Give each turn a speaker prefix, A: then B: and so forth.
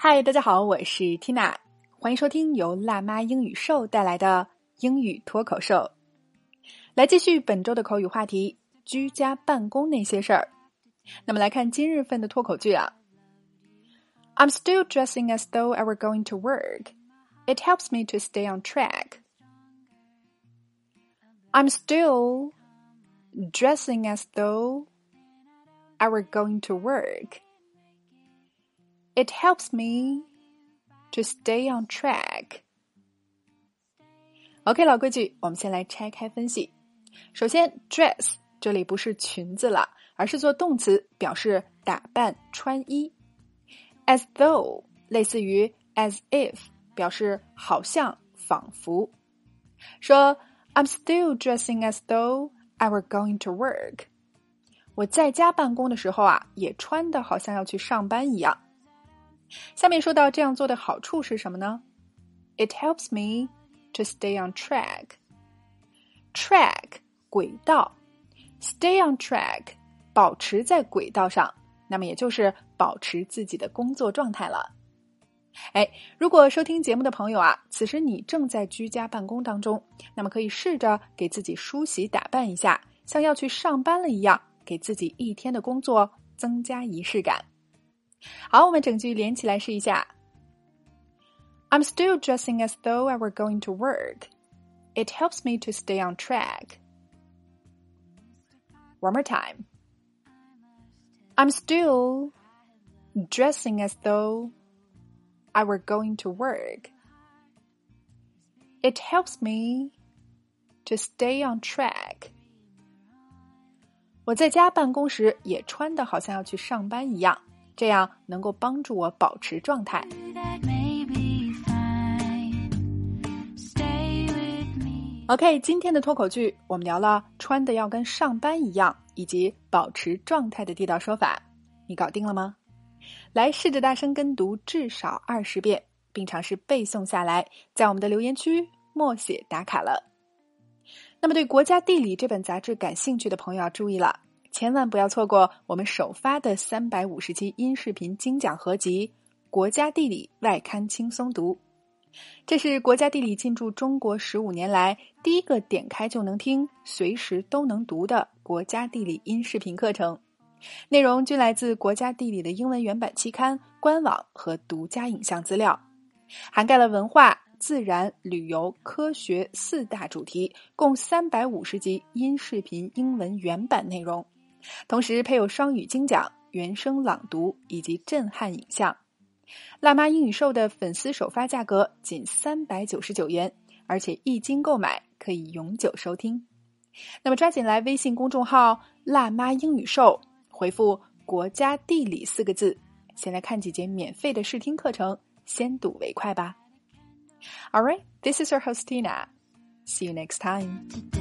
A: 嗨，大家好，我是 Tina，欢迎收听由辣妈英语秀带来的英语脱口秀。来继续本周的口语话题：居家办公那些事儿。那么来看今日份的脱口剧啊。I'm still dressing as though I were going to work. It helps me to stay on track. I'm still dressing as though I were going to work. It helps me to stay on track. OK，老规矩，我们先来拆开分析。首先，dress 这里不是裙子了，而是做动词，表示打扮、穿衣。as though 类似于 as if，表示好像、仿佛。说 I'm still dressing as though I were going to work。我在家办公的时候啊，也穿的好像要去上班一样。下面说到这样做的好处是什么呢？It helps me to stay on track. Track 轨道，stay on track 保持在轨道上，那么也就是保持自己的工作状态了。哎，如果收听节目的朋友啊，此时你正在居家办公当中，那么可以试着给自己梳洗打扮一下，像要去上班了一样，给自己一天的工作增加仪式感。好，我们整句连起来试一下。I'm still dressing as though I were going to work. It helps me to stay on track. One more time. I'm still dressing as though I were going to work. It helps me to stay on track. 我在家办公时也穿的好像要去上班一样。 这样能够帮助我保持状态。OK，今天的脱口剧我们聊了穿的要跟上班一样，以及保持状态的地道说法，你搞定了吗？来试着大声跟读至少二十遍，并尝试背诵下来，在我们的留言区默写打卡了。那么，对《国家地理》这本杂志感兴趣的朋友要注意了。千万不要错过我们首发的三百五十期音视频精讲合集《国家地理外刊轻松读》，这是国家地理进驻中国十五年来第一个点开就能听、随时都能读的国家地理音视频课程。内容均来自国家地理的英文原版期刊、官网和独家影像资料，涵盖了文化、自然、旅游、科学四大主题，共三百五十集音视频英文原版内容。同时配有双语精讲、原声朗读以及震撼影像。辣妈英语秀的粉丝首发价格仅三百九十九元，而且一经购买可以永久收听。那么抓紧来微信公众号“辣妈英语秀”，回复“国家地理”四个字，先来看几节免费的试听课程，先睹为快吧。All right, this is your host Tina. See you next time.